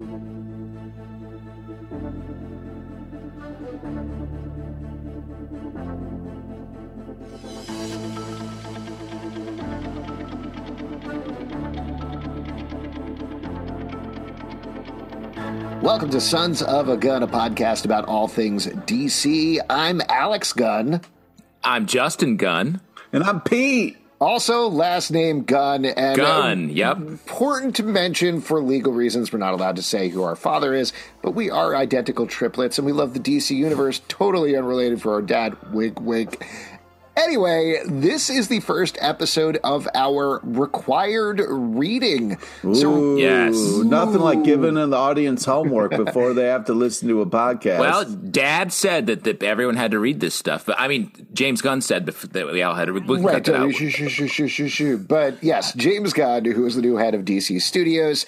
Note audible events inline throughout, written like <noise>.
Welcome to Sons of a Gun, a podcast about all things DC. I'm Alex Gunn. I'm Justin Gunn. And I'm Pete. Also, last name Gunn. And Gunn, uh, yep. Important to mention for legal reasons, we're not allowed to say who our father is, but we are identical triplets and we love the DC universe, totally unrelated for our dad. wig, wink. Anyway, this is the first episode of our required reading. Ooh, Yes. Nothing like giving the audience homework before they have to listen to a podcast. Well, Dad said that, that everyone had to read this stuff, but I mean, James Gunn said that we all had to. read. can Right, cut uh, shoo, shoo, shoo. But yes, James Gunn, who is the new head of DC Studios,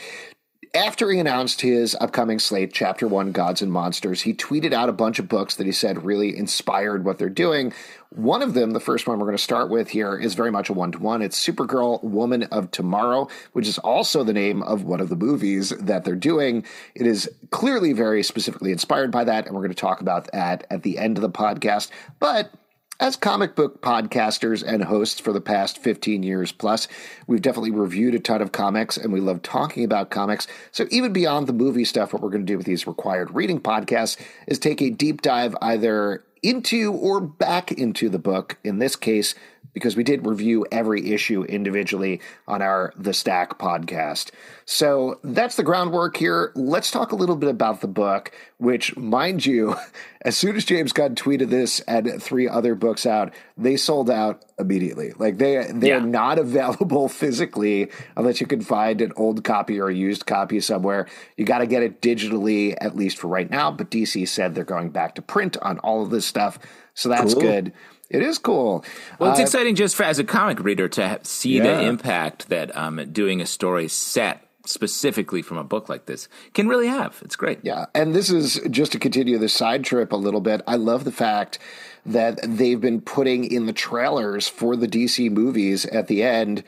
after he announced his upcoming slate, Chapter One Gods and Monsters, he tweeted out a bunch of books that he said really inspired what they're doing. One of them, the first one we're going to start with here, is very much a one to one. It's Supergirl Woman of Tomorrow, which is also the name of one of the movies that they're doing. It is clearly very specifically inspired by that, and we're going to talk about that at the end of the podcast. But as comic book podcasters and hosts for the past 15 years plus, we've definitely reviewed a ton of comics and we love talking about comics. So, even beyond the movie stuff, what we're going to do with these required reading podcasts is take a deep dive either into or back into the book. In this case, because we did review every issue individually on our The Stack podcast. So that's the groundwork here. Let's talk a little bit about the book, which, mind you, <laughs> as soon as James Gunn tweeted this and three other books out, they sold out immediately. Like they they are Yeah. not <laughs> available physically unless you can find an old copy or a used copy somewhere. You got to get it digitally at least for right now. But DC said they're going back to print on all of this stuff, so that's Cool. good. It is cool. Well, it's Uh, exciting just for as a comic reader to see Yeah. the impact that um, doing a story set specifically from a book like this can really have. It's great. Yeah, and this is just to continue the side trip a little bit. I love the fact that they've been putting in the trailers for the DC movies at the end.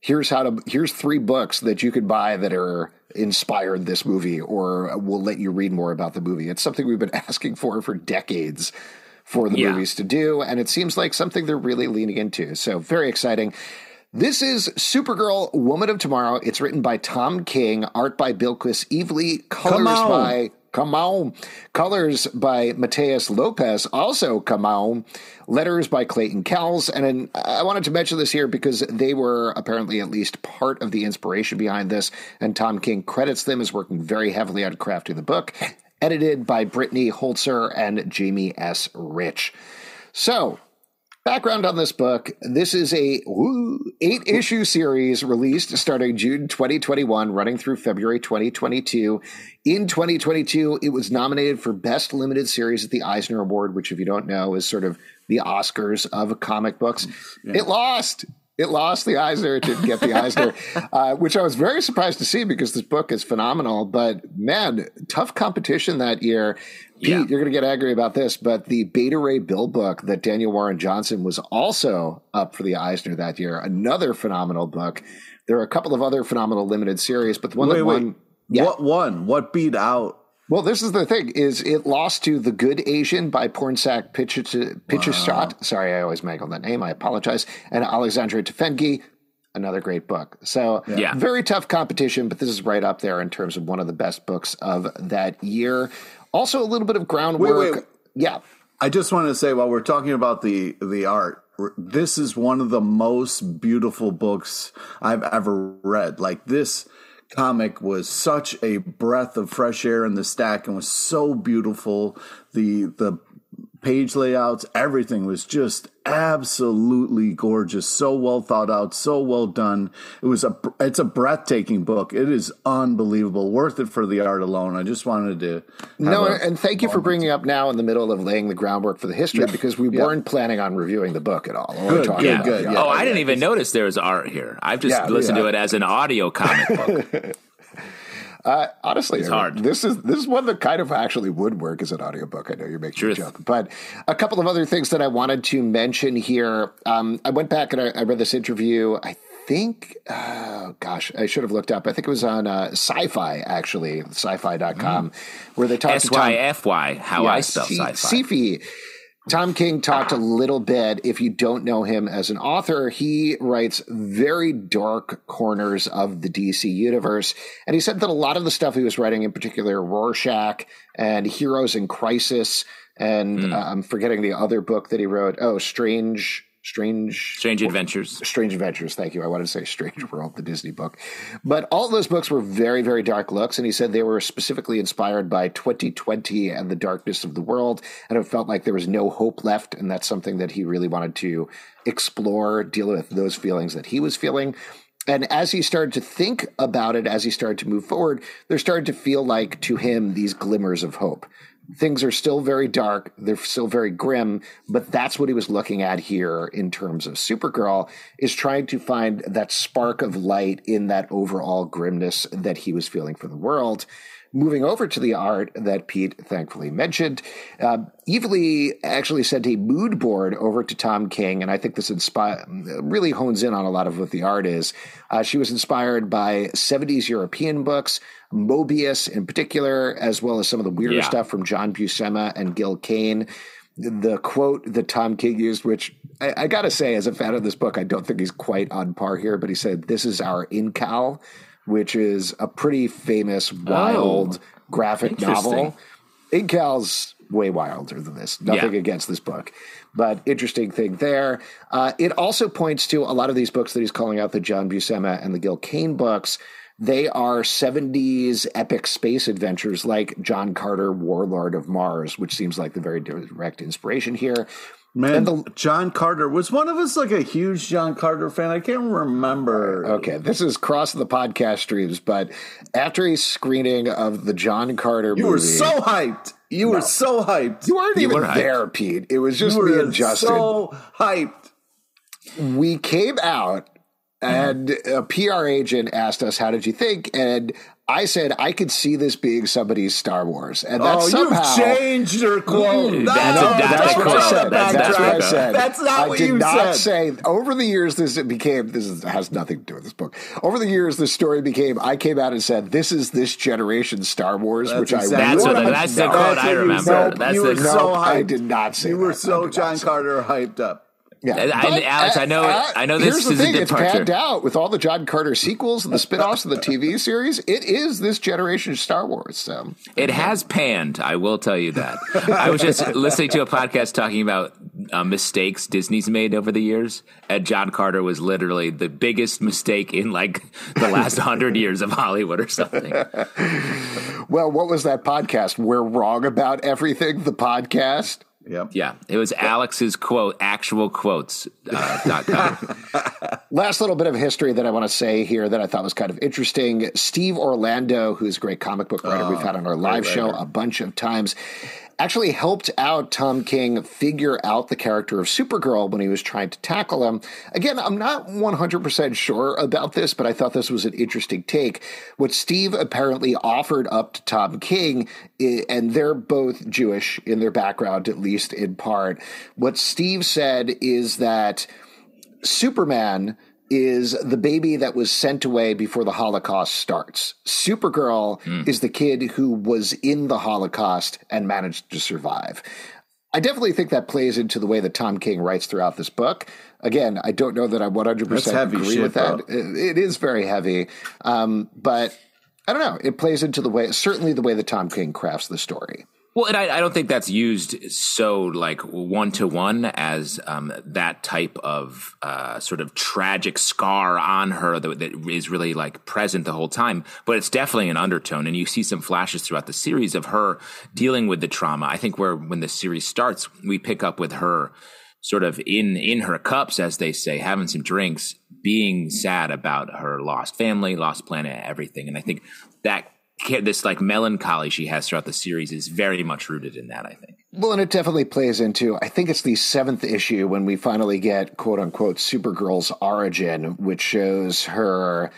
Here's how to. Here's three books that you could buy that are inspired this movie, or will let you read more about the movie. It's something we've been <laughs> asking for for decades for the Yeah. movies to do, and it seems like something they're really leaning into. So very exciting. This is Supergirl, Woman of Tomorrow. It's written by Tom King, art by Bilquis Evely, colors on. by Come on. Colors by Matheus Lopes, also come on. Letters by Clayton Cowles. And then I wanted to mention this here because they were apparently at least part of the inspiration behind this. And Tom King credits them as working very heavily on crafting the book. Edited by Brittany Holzer and Jamie S. Rich. So, Background on this book. This is a woo, eight issue series released starting June 2021, running through February 2022. In 2022, it was nominated for Best Limited Series at the Eisner Award, which, if you don't know, is sort of the Oscars of comic books. Mm, it lost. It lost the Eisner. It didn't get the Eisner, <laughs> uh, which I was very surprised to see because this book is phenomenal. But man, tough competition that year. Pete, Yeah. you're going to get angry about this, but the Beta Ray Bill book that Daniel Warren Johnson was also up for the Eisner that year. Another phenomenal book. There are a couple of other phenomenal limited series, but the one wait, that wait. won. Yeah. What won? What beat out? Well, this is the thing: is it lost to the Good Asian by Pornsak Pichetshote? Sorry, I always mangle that name. I apologize. And Alexandra Tefenkgi, another great book. So, Yeah. very tough competition, but this is right up there in terms of one of the best books of that year. Also, a little bit of groundwork. wait. Yeah, I just wanted to say while we're talking about the the art, this is one of the most beautiful books I've ever read. Like this comic was such a breath of fresh air in the stack and was so beautiful. The the page layouts, everything was just absolutely gorgeous. So well thought out, so well done. It was a it's a breathtaking book. It is unbelievable, worth it for the art alone. I just wanted to No, have a- and thank you for bringing up now in the middle of laying the groundwork for the history because we Yeah. weren't planning on reviewing the book at all. We're Good, good, about good, oh, yeah. oh, art. I didn't even notice there was art here. I've just Yeah, listened yeah. to it as an audio comic book. <laughs> Honestly, It's I mean, hard. This is this is one that kind of actually would work as an audiobook. I know you're making Truth. a joke, but a couple of other things that I wanted to mention here. Um, I went back and I, I read this interview. I think, uh, gosh, I should have looked up. I think it was on uh, Sci-Fi actually, Sci-Fi.com, mm. where they talked S Y F Y, how I spell sci-fi. Sci-Fi. Tom King talked a little bit. If you don't know him as an author, he writes very dark corners of the DC universe. And he said that a lot of the stuff he was writing, in particular Rorschach and Heroes in Crisis, and mm. uh, I'm forgetting the other book that he wrote. Oh, Strange Strange Strange Adventures. Strange Adventures, thank you. I wanted to say Strange World, the Disney book. But all those books were very, very dark looks. And he said they were specifically inspired by 2020 and the darkness of the world. And it felt like there was no hope left. And that's something that he really wanted to explore, deal with those feelings that he was feeling. And as he started to think about it, as he started to move forward, there started to feel like to him these glimmers of hope things are still very dark. They're still very grim, but that's what he was looking at here in terms of Supergirl is trying to find that spark of light in that overall grimness that he was feeling for the world. Moving over to the art that Pete thankfully mentioned, uh, Evely actually sent a mood board over to Tom King, and I think this inspire really hones in on a lot of what the art is. Uh, she was inspired by 70s European books, Moebius in particular, as well as some of the weirder yeah. stuff from John Buscema and Gil Kane the quote that Tom King used, which I, I got to say, as a fan of this book, I don't think he's quite on par here, but he said, This is our Incal, which is a pretty famous, wild oh, graphic novel. Incal's way wilder than this. Nothing yeah. against this book, but interesting thing there. Uh, it also points to a lot of these books that he's calling out the John Buscema and the Gil Kane books. They are 70s epic space adventures like John Carter, Warlord of Mars, which seems like the very direct inspiration here. Man, the, John Carter was one of us like a huge John Carter fan. I can't remember. Okay, this is crossing the podcast streams, but after a screening of the John Carter movie, you movie, were so hyped. You no, were so hyped. You weren't you even were there, Pete. It was just me and Justin. So hyped. We came out mm-hmm. and a PR agent asked us, "How did you think?" And I said I could see this being somebody's Star Wars, and that oh, somehow you've changed your mm, quote. No, that's, no, that's, that's, what I said. That's, that's what I said. That's not I what did you not said. say. Over the years, this became. This is, has nothing to do with this book. Over the years, the story became. I came out and said, "This is this generation Star Wars," which exactly. I that's, what, that's the quote I remember. That's you were the, so hyped. I did not say. You were so John Carter hyped up. Yeah, I, Alex, I know, uh, I know. This here's the is thing: a it's panned out with all the John Carter sequels and the spinoffs of the TV <laughs> series. It is this generation Star Wars. So it has panned. I will tell you that. I was just <laughs> listening to a podcast talking about uh, mistakes Disney's made over the years, and John Carter was literally the biggest mistake in like the last <laughs> hundred years of Hollywood or something. well, what was that podcast? We're wrong about everything. The podcast. Yep. Yeah. It was Alex's quote, actual quotes. Uh, <laughs> Last little bit of history that I want to say here that I thought was kind of interesting. Steve Orlando, who's a great comic book writer we've had on our live show a bunch of times, actually helped out Tom King figure out the character of Supergirl when he was trying to tackle him. Again, I'm not 100% sure about this, but I thought this was an interesting take. What Steve apparently offered up to Tom King, and they're both Jewish in their background, at least in part. What Steve said is that Superman is the baby that was sent away before the Holocaust starts. Supergirl mm. is the kid who was in the Holocaust and managed to survive. I definitely think that plays into the way that Tom King writes throughout this book. Again, I don't know that I 100% agree shit, with that. It, it is very heavy. Um, but I don't know. It plays into the way, certainly the way that Tom King crafts the story. Well, and I, I, don't think that's used so like one to one as um, that type of uh, sort of tragic scar on her that, that is really like present the whole time. But it's definitely an undertone, and you see some flashes throughout the series of her dealing with the trauma. I think where when the series starts, we pick up with her sort of in in her cups, as they say, having some drinks, being sad about her lost family, lost planet, everything. And I think that this like melancholy she has throughout the series is very much rooted in that. I think. Well, and it definitely plays into. I think it's the seventh issue when we finally get quote unquote Supergirl's origin, which shows her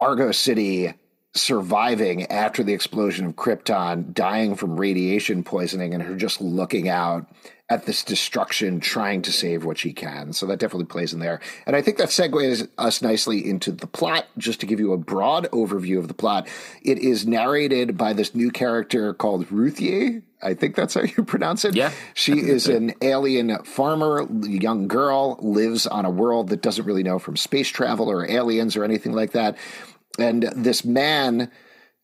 Argo City surviving after the explosion of Krypton, dying from radiation poisoning, and her just looking out at this destruction, trying to save what she can. So that definitely plays in there. And I think that segues us nicely into the plot. Just to give you a broad overview of the plot, it is narrated by this new character called Ruthye. I think that's how you <laughs> pronounce it. Yeah. She is an alien farmer, young girl, lives on a world that doesn't really know from space travel or aliens or anything like that. And this man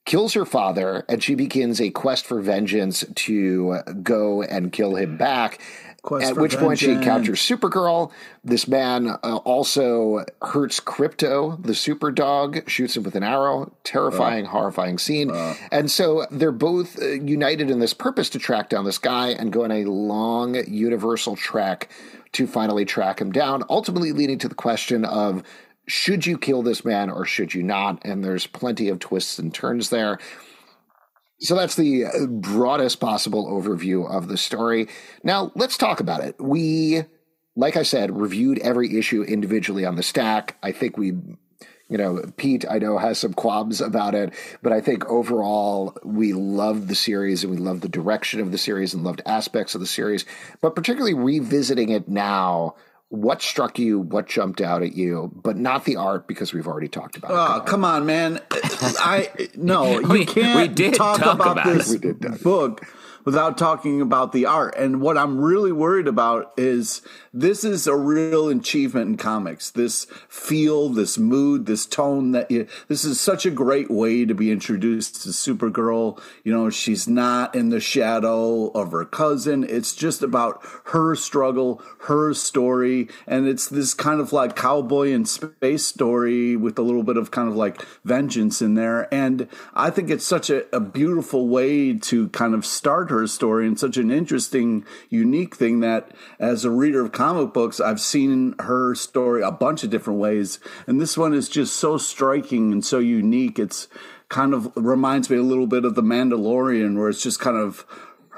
kills her father, and she begins a quest for vengeance to go and kill him back. Quest At which point she vengeance. encounters Supergirl. This man uh, also hurts Krypto, the super dog, shoots him with an arrow. Terrifying, horrifying scene. and so they're both uh, united in this purpose to track down this guy and go on a long universal trek to finally track him down, ultimately leading to the question of should you kill this man or should you not? And there's plenty of twists and turns there. So that's the uh, broadest possible overview of the story. Now, let's talk about it. We, like I said, reviewed every issue individually on the stack. I think we, you know, Pete, I know, has some qualms about it, but I think overall we loved the series and we loved the direction of the series and loved aspects of the series. But particularly revisiting it now, what struck you, what jumped out at you, but not the art because we've already talked about it. Oh, come on, man. I no, <laughs> you We- can't we did talk, talk about, about this We did talk. book without talking about the art. And what I'm really worried about is this is a real achievement in comics. This feel, this mood, this tone that you, this is such a great way to be introduced to Supergirl. You know, she's not in the shadow of her cousin. It's just about her struggle, her story. And it's this kind of like cowboy in space story with a little bit of kind of like vengeance in there. And I think it's such a, a beautiful way to kind of start her story and such an interesting, unique thing that as a reader of comic books, I've seen her story a bunch of different ways. And this one is just so striking and so unique. It's kind of reminds me a little bit of The Mandalorian, where it's just kind of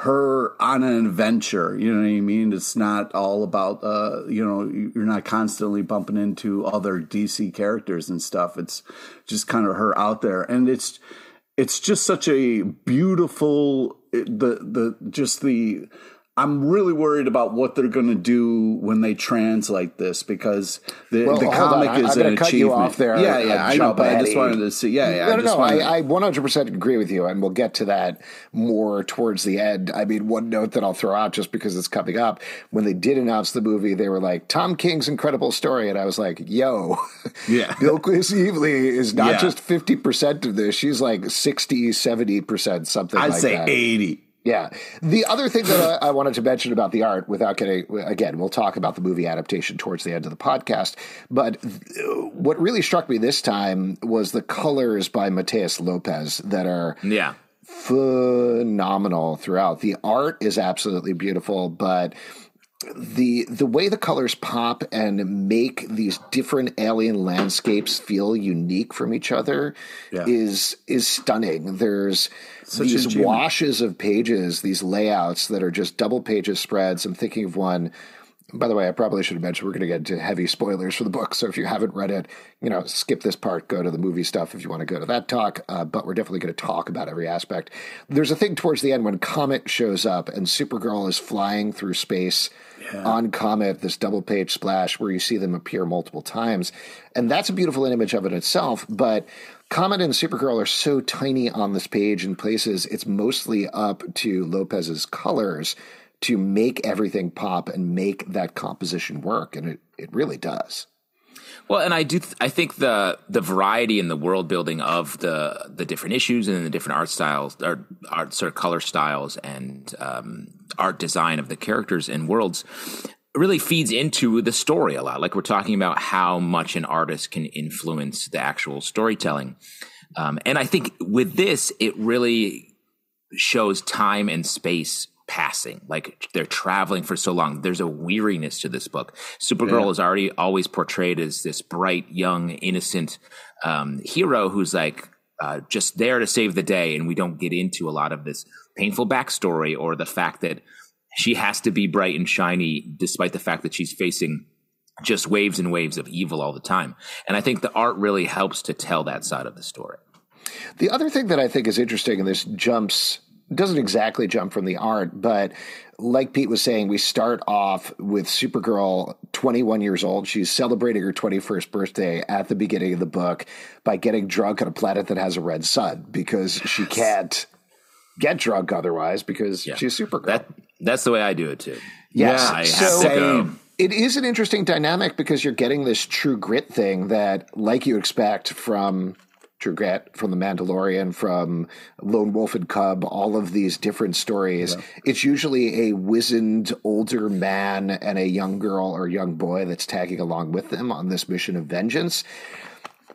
her on an adventure. You know what I mean? It's not all about, uh, you know, you're not constantly bumping into other DC characters and stuff. It's just kind of her out there. And it's, it's just such a beautiful, the, the, just the, I'm really worried about what they're going to do when they translate this because the, Well, the comic is an cut you achievement. off there, Yeah, yeah, uh, I know, but I just wanted to see. Yeah, yeah. no, I no, no. wanted- I, I 100% agree with you, and we'll get to that more towards the end. I mean, one note that I'll throw out just because it's coming up when they did announce the movie, they were like, Tom King's incredible story. And I was like, yo, <laughs> Yeah. Bilquis Evely is not Yeah. just 50% of this. She's like 60, 70%, something I'd like say that. 80. Yeah. The other thing that I, I wanted to mention about the art, without getting, again, we'll talk about the movie adaptation towards the end of the podcast. But th- what really struck me this time was the colors by Matheus Lopes that are Yeah. phenomenal throughout. The art is absolutely beautiful, but the the way the colors pop and make these different alien landscapes feel unique from each other Yeah. is is stunning. There's Such these washes of pages, these layouts that are just double pages spreads. I'm thinking of one. By the way, I probably should have mentioned we're going to get into heavy spoilers for the book. So if you haven't read it, you know, skip this part, go to the movie stuff if you want to go to that talk. Uh, but we're definitely going to talk about every aspect. There's a thing towards the end when Comet shows up and Supergirl is flying through space on Comet, this double page splash where you see them appear multiple times. And that's a beautiful image of it itself. But Comet and Supergirl are so tiny on this page in places, it's mostly up to Lopes's colors to make everything pop and make that composition work. And it, it really does. Well, and I do. Th- I think the the variety and the world building of the the different issues and the different art styles, or art sort of color styles and um, art design of the characters and worlds really feeds into the story a lot. Like we're talking about how much an artist can influence the actual storytelling, um, and I think with this, it really shows time and space passing like they're traveling for so long. There's a weariness to this book. Supergirl is already always portrayed as this bright young innocent um, hero who's like uh, just there to save the day and we don't get into a lot of this painful backstory or the fact that she has to be bright and shiny despite the fact that she's facing just waves and waves of evil all the time. And i think the art really helps to tell that side of the story. The other thing that I think is interesting, and this jumps doesn't exactly jump from the art, but like Pete was saying, we start off with Supergirl, 21 years old. She's celebrating her 21st birthday at the beginning of the book by getting drunk on a planet that has a red sun because she can't get drunk otherwise because yeah. she's Supergirl. That, that's the way I do it too. Yes. Yeah, I so, have to go. It is an interesting dynamic because you're getting this true grit thing that, like you expect from True from The Mandalorian, from Lone Wolf and Cub, all of these different stories. Yeah. It's usually a wizened older man and a young girl or young boy that's tagging along with them on this mission of vengeance.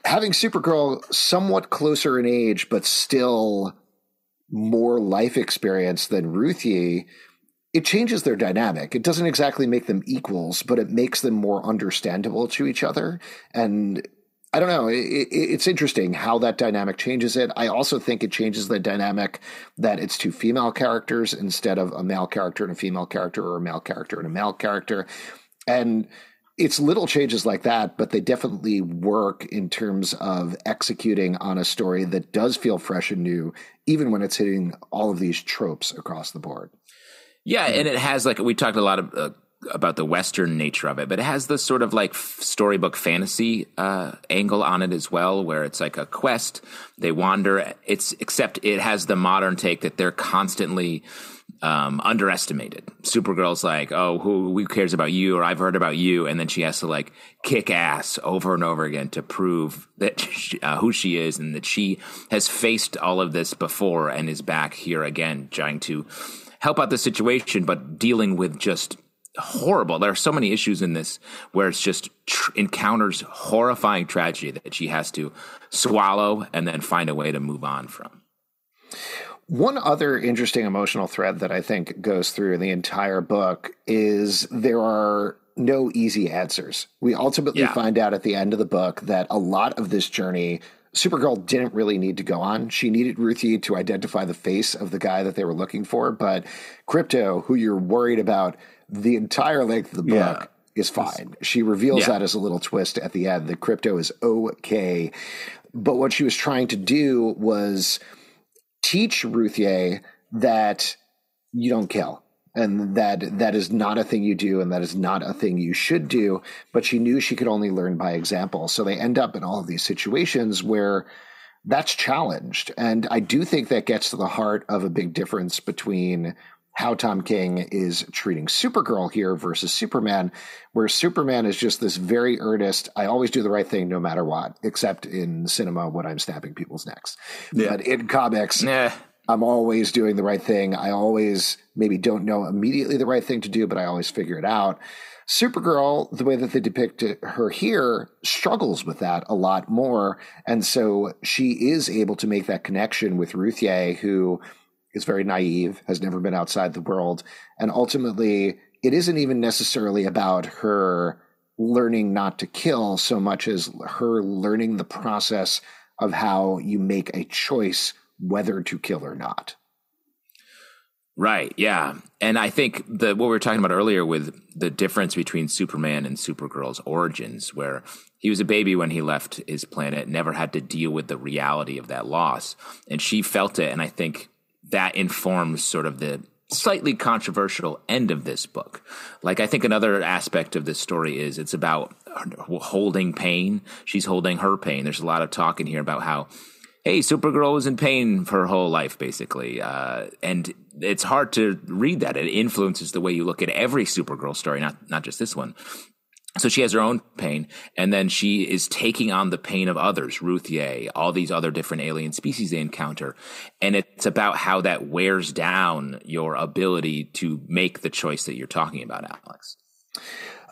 Having Supergirl somewhat closer in age, but still more life experience than Ruthye, it changes their dynamic. It doesn't exactly make them equals, but it makes them more understandable to each other. And I don't know. It, it, it's interesting how that dynamic changes it. I also think it changes the dynamic that it's two female characters instead of a male character and a female character or a male character and a male character. And it's little changes like that, but they definitely work in terms of executing on a story that does feel fresh and new, even when it's hitting all of these tropes across the board. Yeah, and it has like we talked a lot of uh, about the Western nature of it, but it has this sort of like storybook fantasy uh, angle on it as well, where it's like a quest. They wander. It's except it has the modern take that they're constantly um, underestimated. Supergirl's like, oh, who, who cares about you? Or I've heard about you, and then she has to like kick ass over and over again to prove that <laughs> she, uh, who she is and that she has faced all of this before and is back here again, trying to help out the situation, but dealing with just horrible. There are so many issues in this where it's just tr- encounters horrifying tragedy that she has to swallow and then find a way to move on from. One other interesting emotional thread that I think goes through the entire book is there are no easy answers. We ultimately yeah. find out at the end of the book that a lot of this journey Supergirl didn't really need to go on. She needed Ruthye to identify the face of the guy that they were looking for, but Krypto, who you're worried about the entire length of the book yeah. is fine. She reveals yeah. that as a little twist at the end. The Krypto is okay. But what she was trying to do was teach Ruthye that you don't kill and that that is not a thing you do and that is not a thing you should do but she knew she could only learn by example so they end up in all of these situations where that's challenged and i do think that gets to the heart of a big difference between how Tom King is treating Supergirl here versus Superman, where Superman is just this very earnest, I always do the right thing no matter what, except in cinema when I'm snapping people's necks. Yeah. But in comics, nah. I'm always doing the right thing. I always maybe don't know immediately the right thing to do, but I always figure it out. Supergirl, the way that they depict her here, struggles with that a lot more. And so she is able to make that connection with Ruthye, who is very naive, has never been outside the world. And ultimately, it isn't even necessarily about her learning not to kill so much as her learning the process of how you make a choice whether to kill or not. Right. Yeah. And I think the what we were talking about earlier with the difference between Superman and Supergirl's origins, where he was a baby when he left his planet, never had to deal with the reality of that loss. And she felt it. And I think that informs sort of the slightly controversial end of this book. Like, I think another aspect of this story is it's about holding pain. She's holding her pain. There's a lot of talk in here about how, hey, Supergirl was in pain for her whole life, basically. Uh, and it's hard to read that. It influences the way you look at every Supergirl story, not, not just this one. So she has her own pain, and then she is taking on the pain of others, Ruthye, all these other different alien species they encounter. And it's about how that wears down your ability to make the choice that you're talking about, Alex.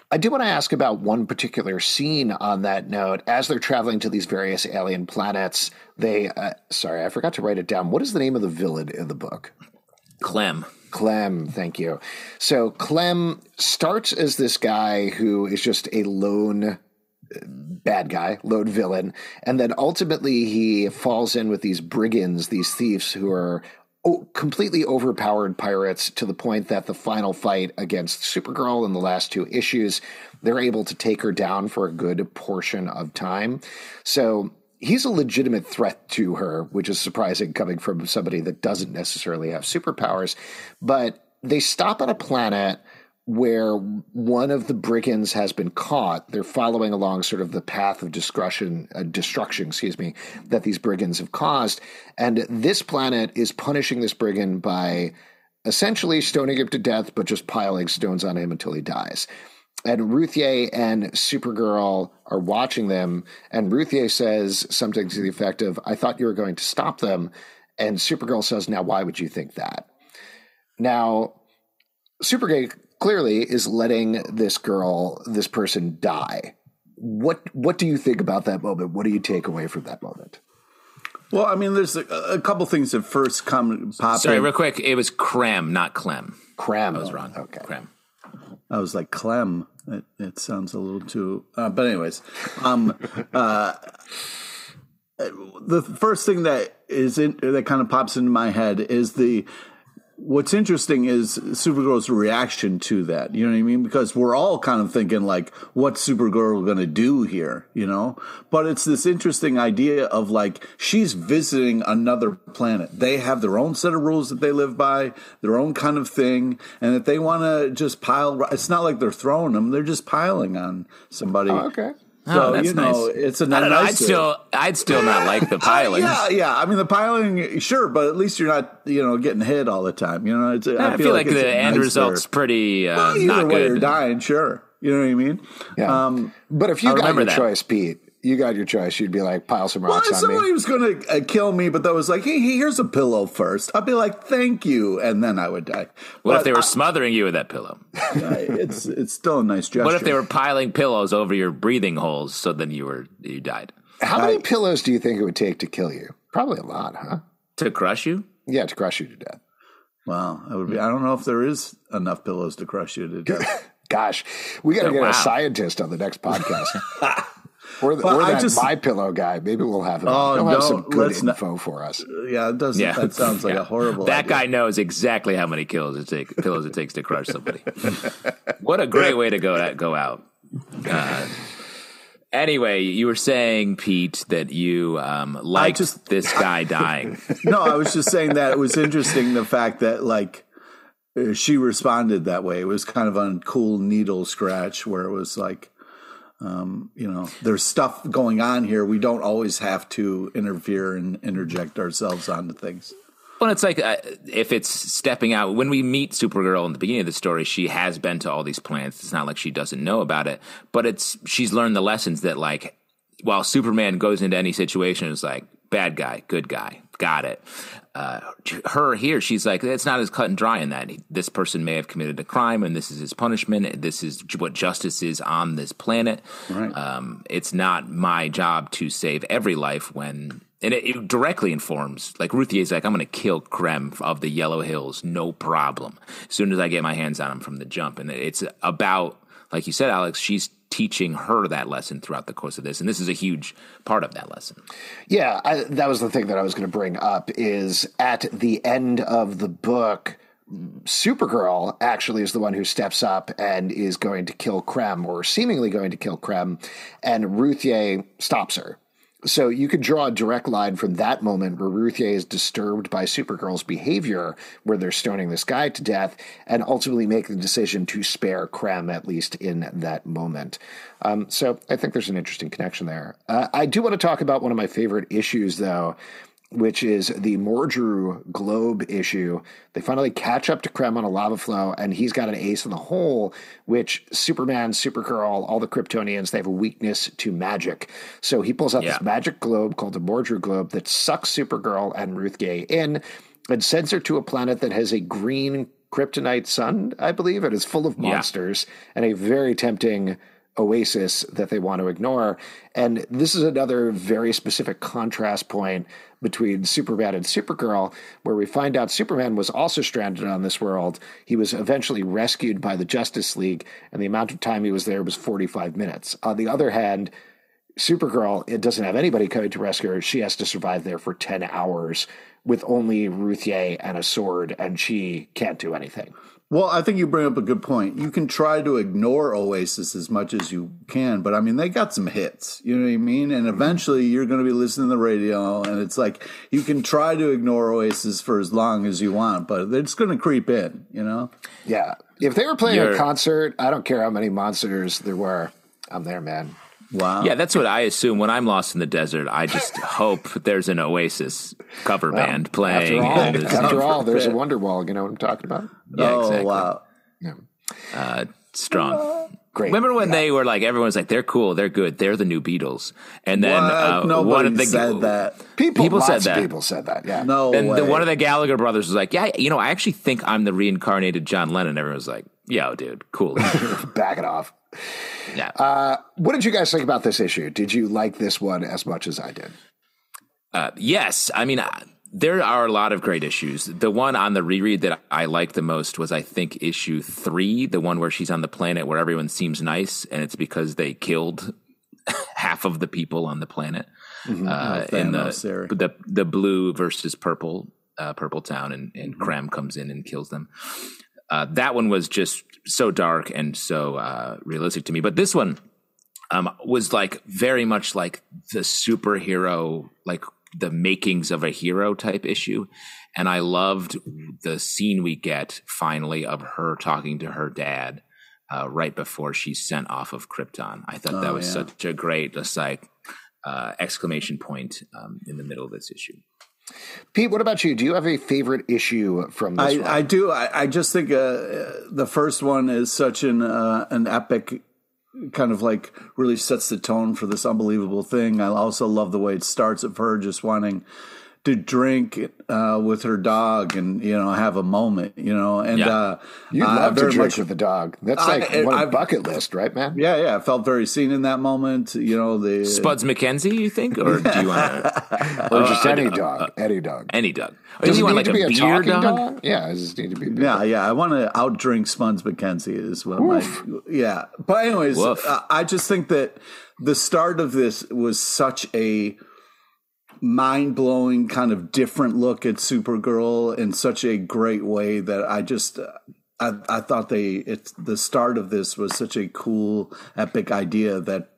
I do want to ask about one particular scene on that note. As they're traveling to these various alien planets, they, uh, sorry, I forgot to write it down. What is the name of the villain in the book? Clem. Clem, thank you. So Clem starts as this guy who is just a lone uh, bad guy, lone villain, and then ultimately he falls in with these brigands, these thieves who are completely overpowered pirates to the point that the final fight against Supergirl in the last two issues, they're able to take her down for a good portion of time. So he's a legitimate threat to her, which is surprising coming from somebody that doesn't necessarily have superpowers. But they stop on a planet where one of the brigands has been caught. They're following along sort of the path of destruction, uh, destruction, excuse me, that these brigands have caused. And this planet is punishing this brigand by essentially stoning him to death, but just piling stones on him until he dies. And Ruthye and Supergirl are watching them, and Ruthye says something to the effect of, I thought you were going to stop them. And Supergirl says, Now, why would you think that? Now, Supergirl clearly is letting this girl, this person die. What what do you think about that moment? What do you take away from that moment? Well, I mean, there's a, a couple things that first come pop. Sorry, in. real quick. It was Krem, not Clem. Cram. I was wrong. Okay. Krem. I was like Clem. It, it sounds a little too. Uh, but anyways, um, <laughs> uh, the first thing that is in, that kind of pops into my head is the what's interesting is Supergirl's reaction to that. You know what I mean? Because we're all kind of thinking like, what's Supergirl going to do here? You know? But it's this interesting idea of like, she's visiting another planet. They have their own set of rules that they live by, their own kind of thing. And that they want to just pile, it's not like they're throwing them. They're just piling on somebody. Oh, okay. So, Oh, that's you know, nice. it's a I don't know. nice I'd still, I'd still not like the <laughs> piling. yeah, yeah. I mean, the piling, sure, but at least you're not, you know, getting hit all the time. You know, it's, I, feel, like, it's the end nicer- result's pretty uh, Well, either not way, good. you're dying, sure. You know what I mean? Yeah. Um, but if you I got remember your that. choice, Pete, you got your choice. You'd be like, pile some well, rocks if on somebody me. was going to uh, kill me, but that was like, hey, here's a pillow first, I'd be like, thank you, and then I would die. What if they were I- smothering you with that pillow? <laughs> it's it's still a nice gesture. What if they were piling pillows over your breathing holes so then you were you died? How many pillows do you think it would take to kill you? Probably a lot, huh? To crush you? Yeah, to crush you to death. Wow, that would be. I don't know if there is enough pillows to crush you to <laughs> death. Gosh, we got to get Wow. a scientist on the next podcast. <laughs> or the, Well, or I that just- my pillow guy. Maybe we'll have him. Oh, He'll have some good let's not- info for us. yeah, it does. Yeah, that sounds like <laughs> Yeah. a horrible. That idea. guy knows exactly how many kills it take, pillows it takes to crush somebody. what a great way to go go out. Uh, anyway, you were saying, Pete, that you um, liked just- <laughs> this guy dying. no, I was just saying that it was interesting the fact that like uh, she responded that way. It was kind of a cool needle scratch where it was like, um, you know, there's stuff going on here. We don't always have to interfere and interject ourselves onto things. Well, it's like uh, if it's stepping out. When we meet Supergirl in the beginning of the story, she has been to all these planets. It's not like she doesn't know about it, but it's she's learned the lessons that like while Superman goes into any situation, it's like bad guy, good guy, got it. Uh, her here, she's like it's not as cut and dry in that this person may have committed a crime and this is his punishment. This is what justice is on this planet. Right. Um, it's not my job to save every life when and it, it directly informs like Ruthye is like i'm going to kill krem of the yellow hills no problem as soon as i get my hands on him from the jump and it's about like you said alex she's teaching her that lesson throughout the course of this and this is a huge part of that lesson Yeah, I, that was the thing that I was going to bring up. Is at the end of the book, Supergirl actually is the one who steps up and is going to kill Krem, or seemingly going to kill Krem, and Ruthye stops her. So you could draw a direct line from that moment where Ruthye is disturbed by Supergirl's behavior, where they're stoning this guy to death, and ultimately make the decision to spare Krem, at least in that moment. Um, so I think there's an interesting connection there. Uh, I do want to talk about one of my favorite issues, though, which is the Mordru Globe issue. They finally catch up to Krem on a lava flow, and he's got an ace in the hole, which Superman, Supergirl, all the Kryptonians, they have a weakness to magic. So he pulls out Yeah. this magic globe called the Mordru Globe that sucks Supergirl and Ruthye in and sends her to a planet that has a green kryptonite sun, I believe. It is full of Yeah. monsters and a very tempting oasis that they want to ignore. And this is another very specific contrast point between Superman and Supergirl, where we find out Superman was also stranded on this world. He was eventually rescued by the Justice League, and the amount of time he was there was 45 minutes. On the other hand, Supergirl, it doesn't have anybody coming to rescue her. She has to survive there for 10 hours with only Ruthye and a sword, and she can't do anything. Well, I think you bring up a good point. You can try to ignore Oasis as much as you can, but I mean, they got some hits. You know what I mean? And eventually you're going to be listening to the radio, and it's like you can try to ignore Oasis for as long as you want, but it's going to creep in, you know? Yeah. If they were playing You're- a concert, I don't care how many monsters there were. I'm there, man. Wow. Yeah, that's what I assume when I'm lost in the desert. I just <laughs> hope there's an Oasis cover band After playing. all, after all, there's a Wonderwall. You know what I'm talking about? yeah, oh, exactly. wow. Uh, strong. Great. Remember when they were like, everyone's like, they're cool, they're good, they're the new Beatles, and then What? uh, Nobody one of the said that. People, people lots said of that. people said that. Yeah. No And way. the, one of the Gallagher brothers was like, "Yeah, you know, I actually think I'm the reincarnated John Lennon." Everyone was like, "Yo, dude, cool." <laughs> Back it off. Yeah, Uh, what did you guys think about this issue? Did you like this one as much as I did? Uh, yes, I mean uh, there are a lot of great issues. The one on the reread that I liked the most was, I think, issue three, the one where she's on the planet where everyone seems nice, and it's because they killed <laughs> half of the people on the planet. Uh, Oh, in the, the the blue versus purple, uh, purple town, and, and Krem comes in and kills them. Uh, that one was just so dark and so uh, realistic to me. But this one um, was like very much like the superhero, like the makings of a hero type issue. And I loved the scene we get finally of her talking to her dad uh, right before she's sent off of Krypton. I thought that Oh, was yeah. such a great, just like uh, exclamation point um, in the middle of this issue. Pete, what about you? Do you have a favorite issue from this I, one? I do. I, I just think uh, the first one is such an uh, an epic kind of like really sets the tone for this unbelievable thing. I also love the way it starts of her just wanting to drink uh, with her dog and you know have a moment, you know. And Yeah. uh, You'd uh, love to drink much- with the dog. That's like I- one I've- bucket list, right, man? Yeah, yeah. I felt very seen in that moment. You know the Spuds MacKenzie, you think? Or do you want to? <laughs> Or just Uh, any uh, dog. any dog. Any dog. Or Does you want like to a be a beer talking dog? dog? Yeah, I just need to be. Yeah, yeah. I want to outdrink Spuds MacKenzie is what my yeah. But anyways, uh, I just think that the start of this was such a mind blowing kind of different look at Supergirl in such a great way that I just. I, I thought they it's the start of this was such a cool epic idea that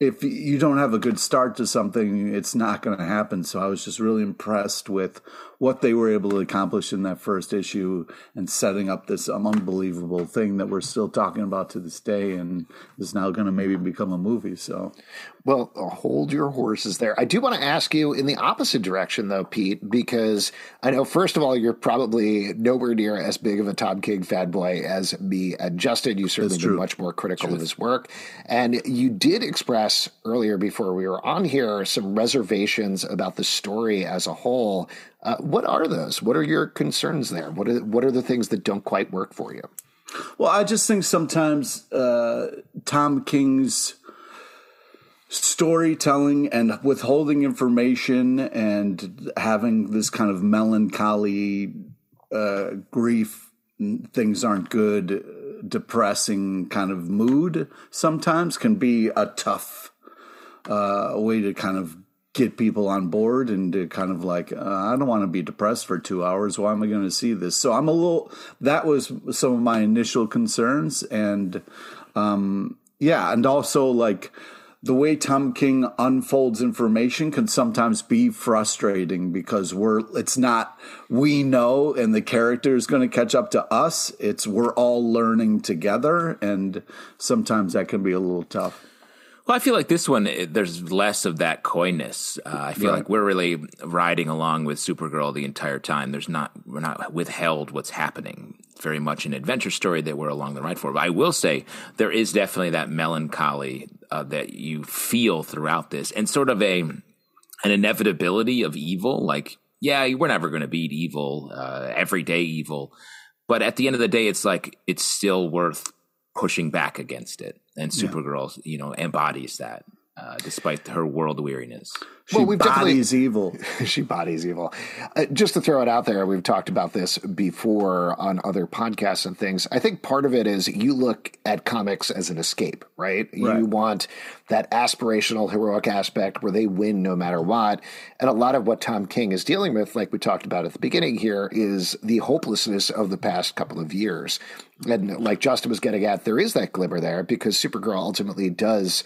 if you don't have a good start to something, it's not going to happen. So I was just really impressed with what they were able to accomplish in that first issue and setting up this unbelievable thing that we're still talking about to this day and is now going to maybe become a movie. So Well, uh, hold your horses there. I do want to ask you in the opposite direction, though, Pete, because I know, first of all, you're probably nowhere near as big of a Tom King fanboy as me and Justin. You certainly been much more critical of his work. And you did express earlier before we were on here some reservations about the story as a whole. Uh, what are those? What are your concerns there? What are, what are the things that don't quite work for you? Well, I just think sometimes uh, Tom King's storytelling and withholding information and having this kind of melancholy uh, grief, things aren't good, depressing kind of mood sometimes can be a tough uh, way to kind of get people on board and to kind of like uh, I don't want to be depressed for two hours. Why am I going to see this? So I'm a little. That was some of my initial concerns, and um, yeah, and also like the way Tom King unfolds information can sometimes be frustrating because we're it's not we know and the character is going to catch up to us. It's we're all learning together, and sometimes that can be a little tough. Well, I feel like this one, it- there's less of that coyness. Uh, I feel Right. like we're really riding along with Supergirl the entire time. There's not, we're not withheld what's happening. It's very much an adventure story that we're along the ride for. But I will say there is definitely that melancholy uh, that you feel throughout this and sort of a, an inevitability of evil. Like, yeah, we're never going to beat evil, uh, everyday evil. But at the end of the day, it's like, it's still worth pushing back against it. And Supergirl, you know, embodies that. Uh, despite her world weariness. She well, we've bodies evil. <laughs> she bodies evil. Uh, just to throw it out there, we've talked about this before on other podcasts and things. I think part of it is you look at comics as an escape, right? right? You want that aspirational, heroic aspect where they win no matter what. And a lot of what Tom King is dealing with, like we talked about at the beginning here, is the hopelessness of the past couple of years. And like Justin was getting at, there is that glimmer there because Supergirl ultimately does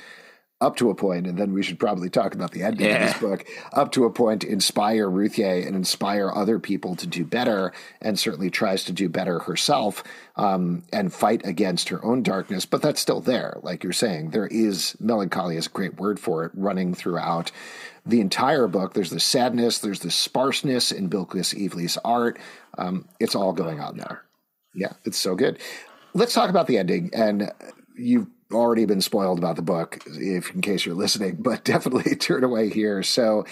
up to a point, and then we should probably talk about the ending yeah. of this book, up to a point, inspire Ruthye and inspire other people to do better, and certainly tries to do better herself um, and fight against her own darkness. But that's still there. Like you're saying, there is melancholy is a great word for it running throughout the entire book. There's the sadness, there's the sparseness in Bilquis Evely's art. Um, it's all going on there. Yeah, it's so good. Let's talk about the ending. And you've already been spoiled about the book, if in case you're listening, <laughs> but definitely <laughs> turn away here. So,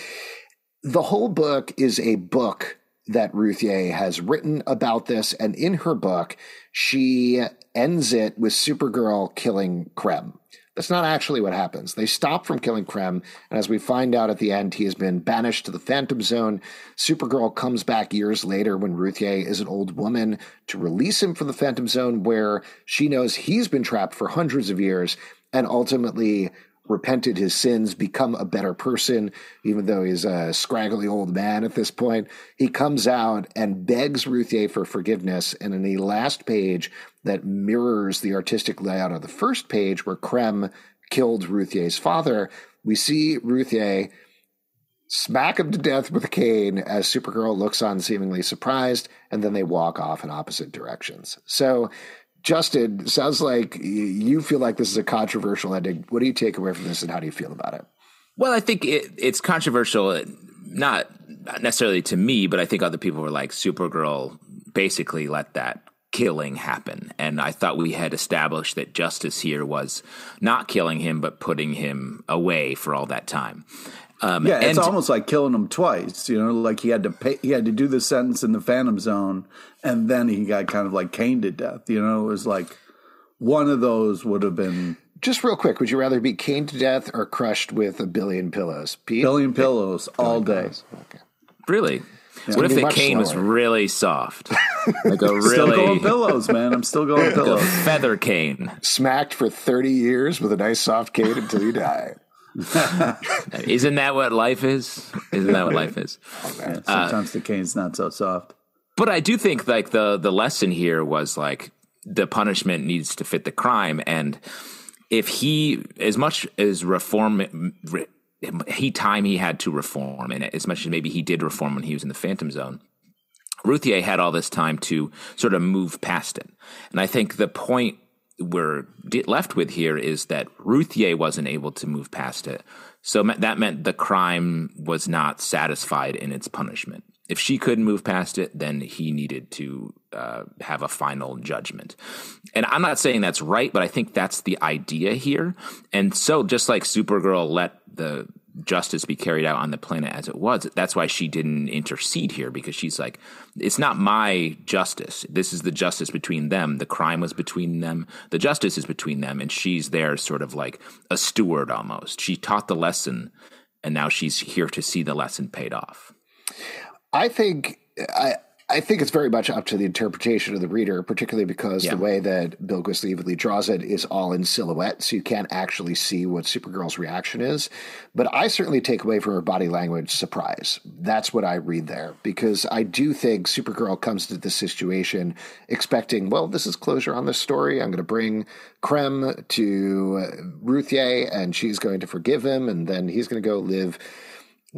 the whole book is a book that Ruthye has written about this, and in her book, she ends it with Supergirl killing Krem. That's not actually what happens. They stop from killing Krem, and as we find out at the end, he has been banished to the Phantom Zone. Supergirl comes back years later when Ruthye is an old woman to release him from the Phantom Zone, where she knows he's been trapped for hundreds of years and ultimately repented his sins, become a better person, even though he's a scraggly old man at this point. He comes out and begs Ruthye for forgiveness. And in the last page that mirrors the artistic layout of the first page, where Krem killed Ruthye's father, we see Ruthye smack him to death with a cane as Supergirl looks on seemingly surprised, and then they walk off in opposite directions. So Justin, sounds like you feel like this is a controversial ending. What do you take away from this, and how do you feel about it? Well, I think it, it's controversial, uh, not necessarily to me, but I think other people were like, Supergirl basically let that killing happen. And I thought we had established that justice here was not killing him, but putting him away for all that time. Um, yeah, it's and, almost like killing him twice. You know, like he had to pay, he had to do the sentence in the Phantom Zone, and then he got kind of like caned to death. You know, it was like one of those would have been. Just real quick, would you rather be caned to death or crushed with a billion pillows? Pete? Billion pillows billion all day. Pillows. Okay. Really? Yeah. What if the cane slower. was really soft? <laughs> Like a really still going pillows, man. I'm still going pillows. feather cane. Smacked for thirty years with a nice soft cane until you die. <laughs> Isn't that what life is? Isn't that what life is? Yeah, sometimes uh, the cane's not so soft. But I do think like the the lesson here was like the punishment needs to fit the crime, and if he as much as reform. he time he had to reform, and as much as maybe he did reform when he was in the Phantom Zone, Ruthye had all this time to sort of move past it. And I think the point we're left with here is that Ruthye wasn't able to move past it. So that meant the crime was not satisfied in its punishment. If she couldn't move past it, then he needed to uh, have a final judgment. And I'm not saying that's right, but I think that's the idea here. And so, just like Supergirl let the justice be carried out on the planet as it was. That's why she didn't intercede here because she's like, it's not my justice. This is the justice between them. The crime was between them. The justice is between them. And she's there sort of like a steward almost. She taught the lesson and now she's here to see the lesson paid off. I think I, I think it's very much up to the interpretation of the reader, particularly because yeah. the way that Bilquis Evely draws it is all in silhouette, so you can't actually see what Supergirl's reaction is. But I certainly take away from her body language surprise. That's what I read there, because I do think Supergirl comes to this situation expecting, well, this is closure on this story. I'm going to bring Krem to uh, Ruthye, and she's going to forgive him, and then he's going to go live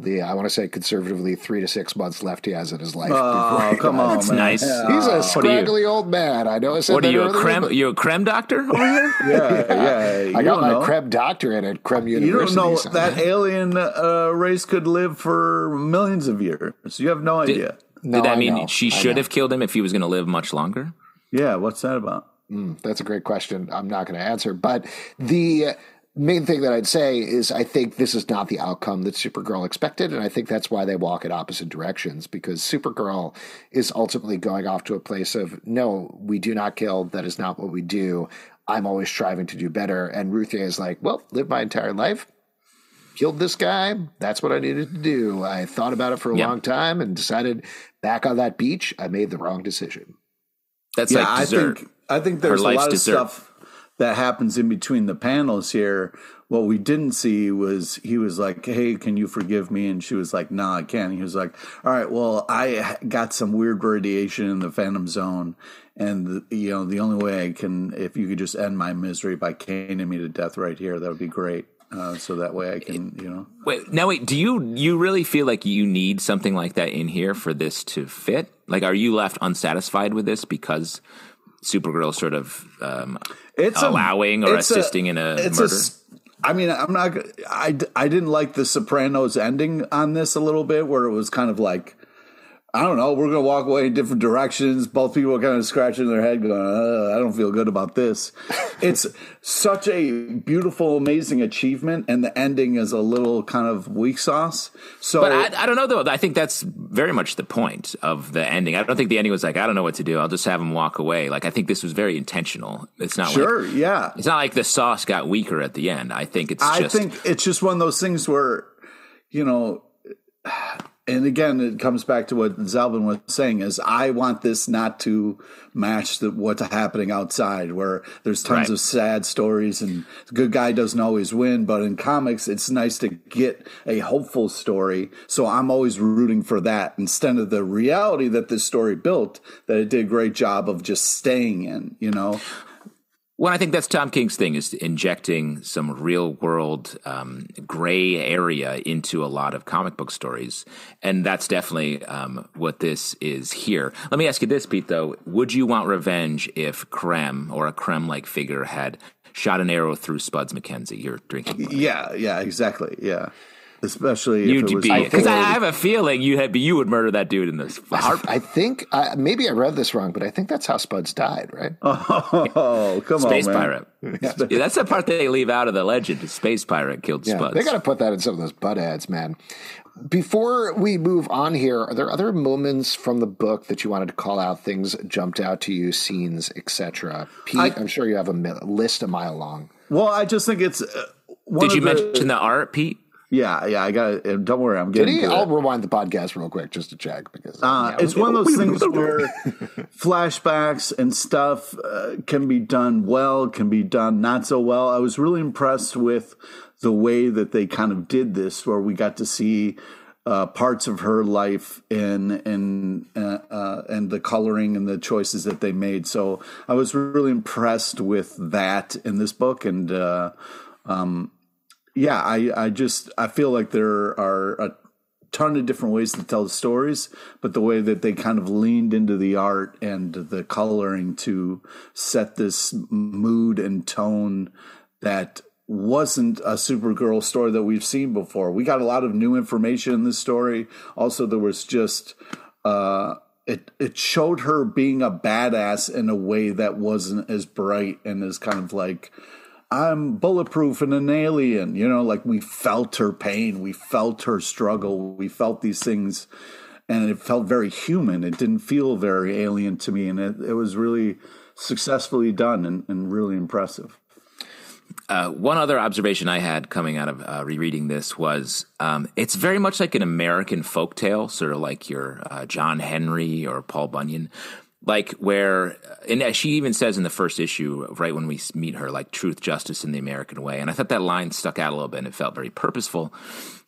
the I want to say conservatively three to six months left he has in his life. Oh, come on, that's man. nice. Yeah. He's a scraggly old man. I know. I said what are you a creme? You a creme doctor over here? <laughs> yeah, yeah. I got my know. creme doctorate at Krem University. You don't know so. that alien uh, race could live for millions of years. So you have no idea. Did, no, did that mean know. she should have killed him if he was going to live much longer? Yeah. What's that about? Mm, that's a great question. I'm not going to answer, but the main thing that I'd say is I think this is not the outcome that Supergirl expected, and I think that's why they walk in opposite directions because Supergirl is ultimately going off to a place of no, we do not kill. That is not what we do. I'm always striving to do better. And Ruthye is like, well, live my entire life. killed this guy. That's what I needed to do. I thought about it for a Yep. long time and decided back on that beach, I made the wrong decision. That's yeah, like I think I think there's a lot of dessert. stuff that happens in between the panels here. What we didn't see was he was like, "Hey, can you forgive me?" And she was like, "No, I can't." He was like, "All right, well, I got some weird radiation in the Phantom Zone, and you know, the only way I can, if you could just end my misery by caning me to death right here, that would be great. Uh, so that way I can, you know." Wait, now wait, do you you really feel like you need something like that in here for this to fit? Like, are you left unsatisfied with this because Supergirl sort of um, it's a- allowing or it's a- assisting in a murder? s- I mean, I'm not. I I didn't like the Sopranos ending on this a little bit, where it was kind of like, I don't know, we're gonna walk away in different directions. Both people are kind of scratching their head, going, uh, I don't feel good about this. <laughs> it's such a beautiful, amazing achievement, and the ending is a little kind of weak sauce. So but I, I don't know though. I think that's very much the point of the ending. I don't think the ending was like, I don't know what to do. I'll just have him walk away. Like I think this was very intentional. It's not sure, like yeah, it's not like the sauce got weaker at the end. I think it's I just think it's just one of those things where, you know, and again, it comes back to what Zalben was saying: is I want this not to match the, what's happening outside, where there's tons Right. of sad stories and the good guy doesn't always win. But in comics, it's nice to get a hopeful story. So I'm always rooting for that instead of the reality that this story built. That it did a great job of just staying in. You know, Well, I think that's Tom King's thing is injecting some real world um, gray area into a lot of comic book stories, and that's definitely um, what this is here. Let me ask you this, Pete. Though, would you want revenge if Krem or a Krem like figure had shot an arrow through Spuds MacKenzie? You're drinking. yeah, yeah, exactly, yeah. Especially You'd be because I, I have a feeling you had you would murder that dude in this heart. I think uh, maybe I read this wrong, but I think that's how Spuds died, right? <laughs> Oh, come Space on, space pirate. Yeah, that's the part they leave out of the legend. Space pirate killed Yeah, Spuds. they got to put that in some of those butt ads, man. Before we move on here, are there other moments from the book that you wanted to call out? Things jumped out to you, scenes, etc. Pete, I, am sure you have a list a mile long. Well, I just think it's. Uh, one Did you the, mention the art, Pete? Yeah, yeah. I got it. Don't worry, I'm Did getting. he? to I'll it. rewind the podcast real quick just to check because Uh, yeah, it's one of those <laughs> things where <laughs> flashbacks and stuff uh, can be done well, can be done not so well. I was really impressed with the way that they kind of did this, where we got to see uh, parts of her life and and uh, uh, and the coloring and the choices that they made. So I was really impressed with that in this book, and uh, um, yeah, I I just I feel like there are a ton of different ways to tell the stories, but the way that they kind of leaned into the art and the coloring to set this mood and tone that wasn't a Supergirl story that we've seen before. We got a lot of new information in this story. Also, there was just uh, it it showed her being a badass in a way that wasn't as bright and as kind of like I'm bulletproof and an alien. You know, like we felt her pain, we felt her struggle, we felt these things, and it felt very human. It didn't feel very alien to me, and it, it was really successfully done and, and really impressive. Uh, one other observation I had coming out of uh, rereading this was um, it's very much like an American folktale, sort of like your uh, John Henry or Paul Bunyan, like where, and she even says in the first issue, right when we meet her, like truth, justice, in the American way. And I thought that line stuck out a little bit, and it felt very purposeful.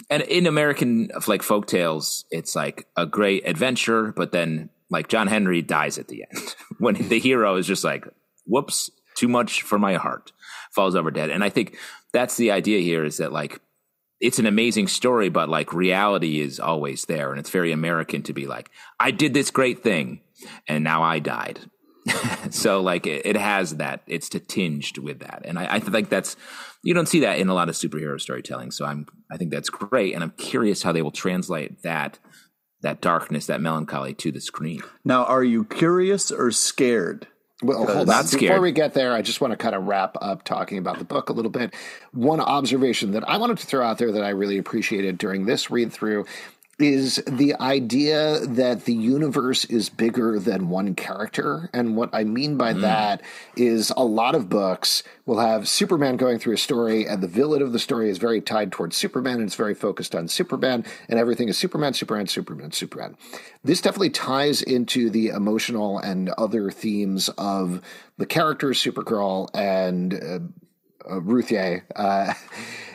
And in American like folktales, it's like a great adventure, but then like John Henry dies at the end <laughs> when the hero is just like, whoops, too much for my heart falls over dead. And I think that's the idea here is that like it's an amazing story, but like reality is always there. And it's very American to be like, I did this great thing and now I died. <laughs> so like it, it, has that, it's to tinged with that. And I, I think that's, you don't see that in a lot of superhero storytelling. So I'm, I think that's great. And I'm curious how they will translate that, that darkness, that melancholy to the screen. Now, are you curious or scared? Well, hold on. Before we get there, I just want to kind of wrap up talking about the book a little bit. One observation that I wanted to throw out there that I really appreciated during this read through is the idea that the universe is bigger than one character. And what I mean by mm. that is a lot of books will have Superman going through a story, and the villain of the story is very tied towards Superman, and it's very focused on Superman, and everything is Superman, Superman, Superman, Superman. This definitely ties into the emotional and other themes of the characters, Supergirl and uh, uh. Uh,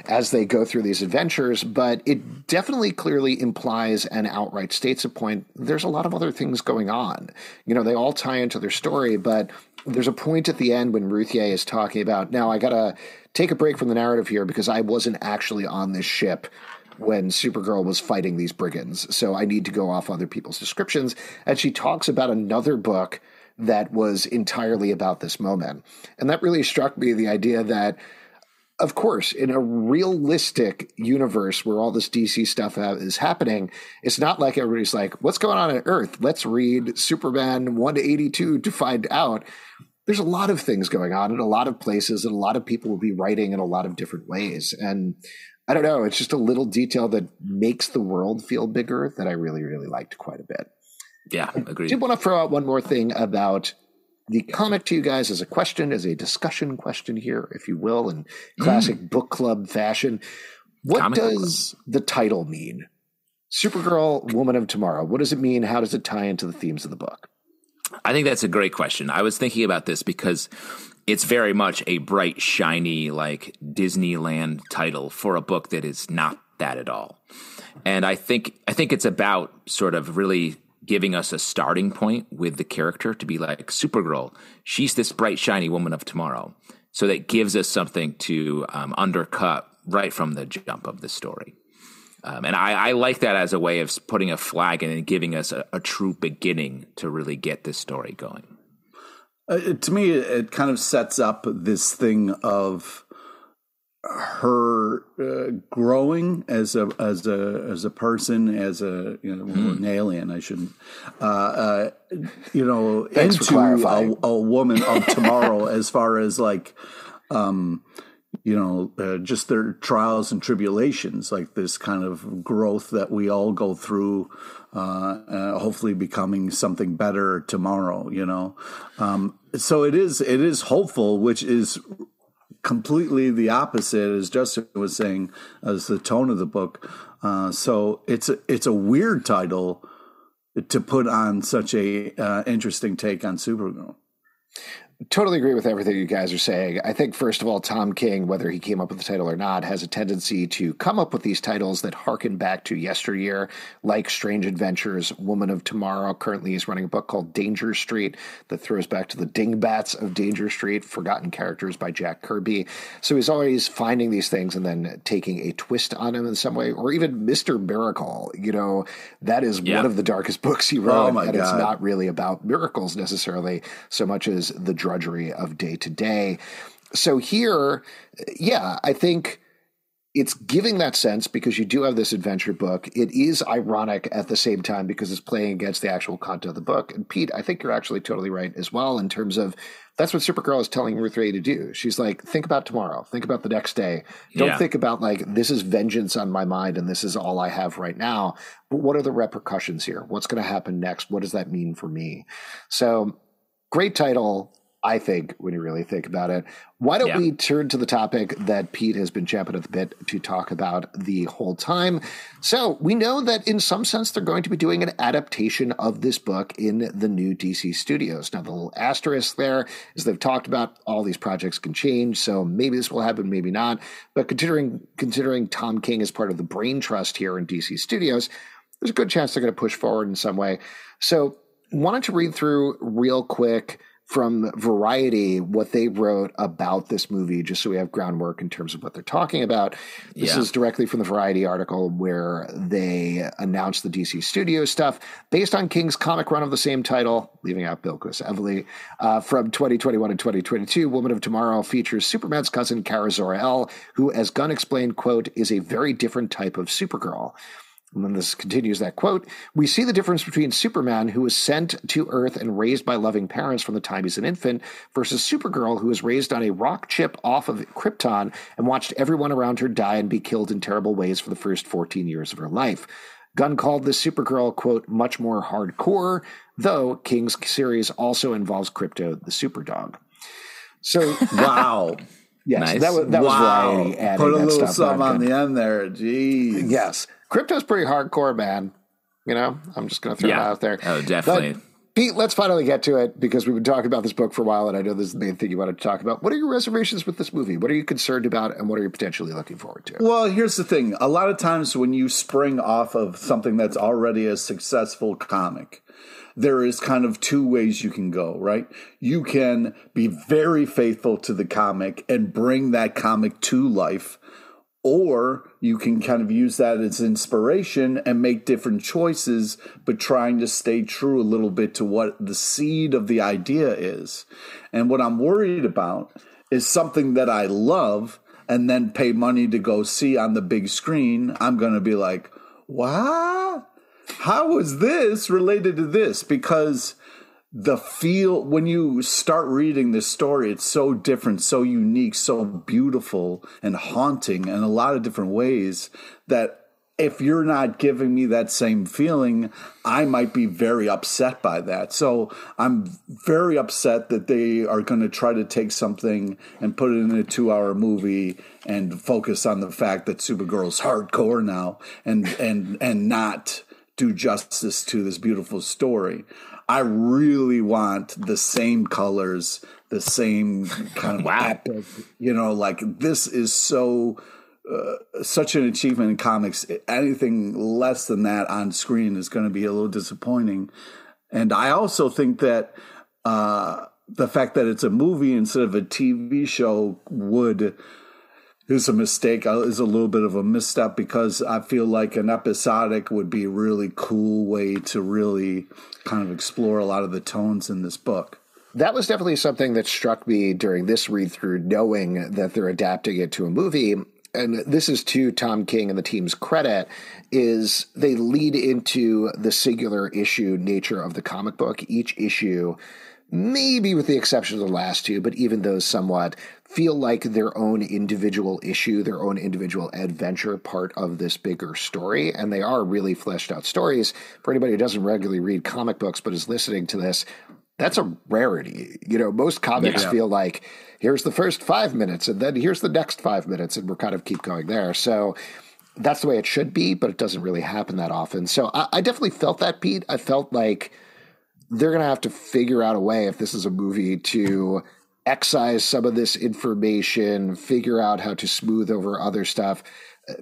as they go through these adventures, but it definitely clearly implies an outright states a point. There's a lot of other things going on. You know, they all tie into their story, but there's a point at the end when Ruthye is talking about, now I got to take a break from the narrative here because I wasn't actually on this ship when Supergirl was fighting these brigands. So I need to go off other people's descriptions. And she talks about another book that was entirely about this moment. And that really struck me the idea that of course, in a realistic universe where all this DC stuff is happening, it's not like everybody's like, what's going on on Earth? Let's read Superman 1 to 82 to find out. There's a lot of things going on in a lot of places, and a lot of people will be writing in a lot of different ways. And I don't know, it's just a little detail that makes the world feel bigger that I really, really liked quite a bit. Yeah, agreed. I did want to throw out one more thing about the comic to you guys as a question, as a discussion question here, if you will, in classic mm. book club fashion. What comic does the title mean? Supergirl, Woman of Tomorrow. What does it mean? How does it tie into the themes of the book? I think that's a great question. I was thinking about this because it's very much a bright, shiny, like Disneyland title for a book that is not that at all. And I think I think it's about sort of really giving us a starting point with the character to be like Supergirl. She's this bright, shiny woman of tomorrow. So that gives us something to um, undercut right from the jump of the story. Um, and I, I, like that as a way of putting a flag in and giving us a, a true beginning to really get this story going. Uh, to me, it kind of sets up this thing of her uh, growing as a as a as a person as a you know mm. an alien I shouldn't uh, uh, you know into a, a, woman of tomorrow <laughs> as far as like um you know uh, just their trials and tribulations like this kind of growth that we all go through uh, uh, hopefully becoming something better tomorrow you know um, so it is it is hopeful which is completely the opposite, as Justin was saying, as the tone of the book. Uh, so it's a, it's a weird title to put on such a uh, interesting take on Supergirl totally agree with everything you guys are saying. I think, first of all, Tom King, whether he came up with the title or not, has a tendency to come up with these titles that harken back to yesteryear, like Strange Adventures, Woman of Tomorrow. Currently, he's running a book called Danger Street that throws back to the dingbats of Danger Street, forgotten characters by Jack Kirby. So he's always finding these things and then taking a twist on them in some way, or even Mr. Miracle. You know, that is yeah. one of the darkest <laughs> books he wrote, oh and God. it's not really about miracles necessarily so much as the drudgery of day to day. So here, yeah, I think it's giving that sense because you do have this adventure book. It is ironic at the same time because it's playing against the actual content of the book. And Pete, I think you're actually totally right as well in terms of that's what Supergirl is telling Ruthye to do. She's like, think about tomorrow, think about the next day. Don't yeah. think about like this is vengeance on my mind and this is all I have right now. But what are the repercussions here? What's going to happen next? What does that mean for me? So great title I think, when you really think about it. Why don't yeah. we turn to the topic that Pete has been champing at the bit to talk about the whole time? So, we know that in some sense they're going to be doing an adaptation of this book in the new DC studios. Now, the little asterisk there is they've talked about all these projects can change, so maybe this will happen, maybe not. But considering considering Tom King is part of the brain trust here in DC studios, there's a good chance they're going to push forward in some way. So, wanted to read through real quick from Variety what they wrote about this movie, just so we have groundwork in terms of what they're talking about. This yeah. is directly from the Variety article where they announced the DC Studio stuff based on King's comic run of the same title, leaving out Bilquis Evely, uh, from 2021 and 2022. Woman of Tomorrow features Superman's cousin Kara Zor-El, who, as Gunn explained, quote, is a very different type of Supergirl. And then this continues that quote We see the difference between Superman, who was sent to Earth and raised by loving parents from the time he's an infant, versus Supergirl, who was raised on a rock chip off of Krypton and watched everyone around her die and be killed in terrible ways for the first 14 years of her life. Gunn called this Supergirl, quote, much more hardcore, though King's series also involves Krypto the Superdog. So, <laughs> wow. Yes, nice. that was that was wow. variety. Put a little something on the end there. Jeez. Yes, Krypto's pretty hardcore, man. You know, I'm just going to throw yeah. it out there. Oh, definitely. But, Pete, let's finally get to it because we've been talking about this book for a while, and I know this is the main thing you wanted to talk about. What are your reservations with this movie? What are you concerned about, and what are you potentially looking forward to? Well, here's the thing: a lot of times when you spring off of something that's already a successful comic, there is kind of two ways you can go, right? You can be very faithful to the comic and bring that comic to life or you can kind of use that as inspiration and make different choices, but trying to stay true a little bit to what the seed of the idea is. And what I'm worried about is something that I love and then pay money to go see on the big screen. I'm going to be like, what? How is this related to this? Because the feel when you start reading this story it's so different so unique so beautiful and haunting in a lot of different ways that if you're not giving me that same feeling i might be very upset by that. So i'm very upset that they are going to try to take something and put it in a two hour movie and focus on the fact that supergirl's hardcore now and and and not do justice to this beautiful story I really want the same colors, the same kind of <laughs> wow. epic. You know, like this is so uh, such an achievement in comics. Anything less than that on screen is going to be a little disappointing. And I also think that uh, the fact that it's a movie instead of a TV show would is a mistake uh, is a little bit of a misstep because I feel like an episodic would be a really cool way to really kind of explore a lot of the tones in this book. That was definitely something that struck me during this read through, knowing that they're adapting it to a movie. And this is to Tom King and the team's credit, is they lead into the singular issue nature of the comic book. Each issue maybe with the exception of the last two, but even those somewhat feel like their own individual issue, their own individual adventure part of this bigger story. And they are really fleshed out stories. For anybody who doesn't regularly read comic books but is listening to this, that's a rarity. You know, most comics yeah. feel like here's the first five minutes and then here's the next five minutes, and we're kind of keep going there. So that's the way it should be, but it doesn't really happen that often. So I, I definitely felt that, Pete. I felt like they're going to have to figure out a way if this is a movie to excise some of this information, figure out how to smooth over other stuff.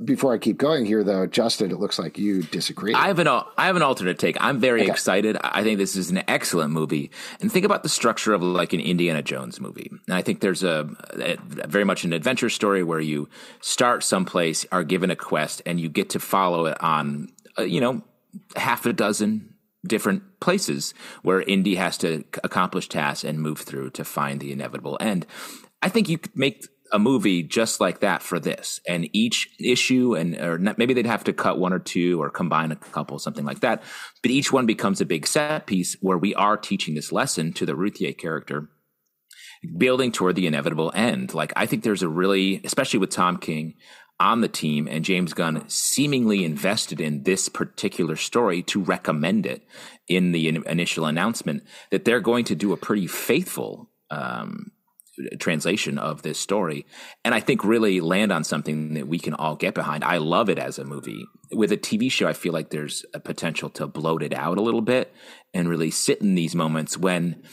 Before I keep going here, though, Justin, it looks like you disagree. I have an I have an alternate take. I'm very okay. excited. I think this is an excellent movie. And think about the structure of like an Indiana Jones movie. And I think there's a, a very much an adventure story where you start someplace, are given a quest, and you get to follow it on, uh, you know, half a dozen different places where Indy has to accomplish tasks and move through to find the inevitable end. I think you could make a movie just like that for this, and each issue, and or maybe they'd have to cut one or two or combine a couple, something like that. But each one becomes a big set piece where we are teaching this lesson to the Ruthye character, building toward the inevitable end. Like I think there's a really, especially with Tom King, on the team and James Gunn seemingly invested in this particular story to recommend it in the in- initial announcement that they're going to do a pretty faithful um, translation of this story and I think really land on something that we can all get behind. I love it as a movie. With a TV show, I feel like there's a potential to bloat it out a little bit and really sit in these moments when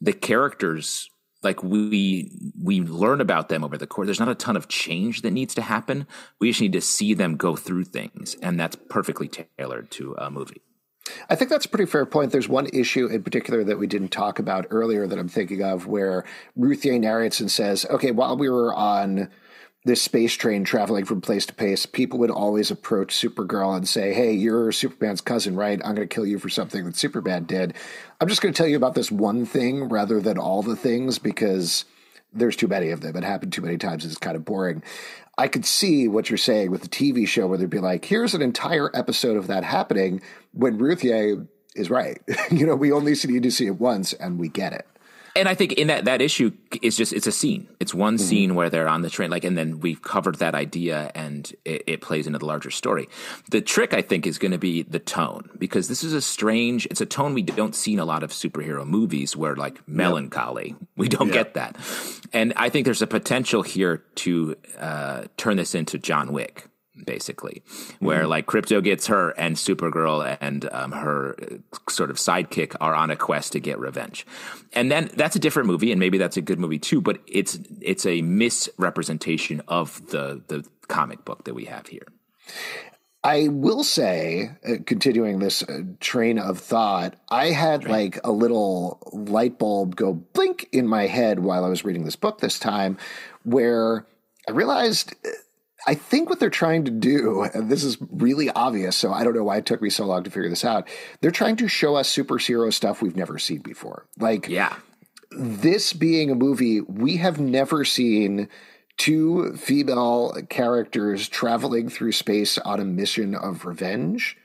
the characters like we we learn about them over the course. There's not a ton of change that needs to happen. We just need to see them go through things and that's perfectly tailored to a movie. I think that's a pretty fair point. There's one issue in particular that we didn't talk about earlier that I'm thinking of where Ruthye narrates and says, okay, while we were on this space train traveling from place to place, people would always approach Supergirl and say, Hey, you're Superman's cousin, right? I'm going to kill you for something that Superman did. I'm just going to tell you about this one thing rather than all the things because there's too many of them. It happened too many times. It's kind of boring. I could see what you're saying with the TV show where they'd be like, here's an entire episode of that happening when Ruthye is right. <laughs> you know, we only need to see it once and we get it. And I think in that that issue is just it's a scene. It's one Mm-hmm. scene where they're on the train, like, and then we've covered that idea, and it, it plays into the larger story. The trick, I think, is going to be the tone because this is a strange. It's a tone we don't see in a lot of superhero movies, where like melancholy. We don't Yeah. get that, and I think there's a potential here to uh, turn this into John Wick basically, where like Krypto gets her and Supergirl and um, her uh, sort of sidekick are on a quest to get revenge, and then that's a different movie, and maybe that's a good movie too. But it's it's a misrepresentation of the the comic book that we have here. I will say, uh, continuing this uh, train of thought, I had like a little light bulb go blink in my head while I was reading this book this time, where I realized uh, I think what they're trying to do, and this is really obvious, so I don't know why it took me so long to figure this out. They're trying to show us superhero stuff we've never seen before. Like, Yeah, this being a movie we have never seen two female characters traveling through space on a mission of revenge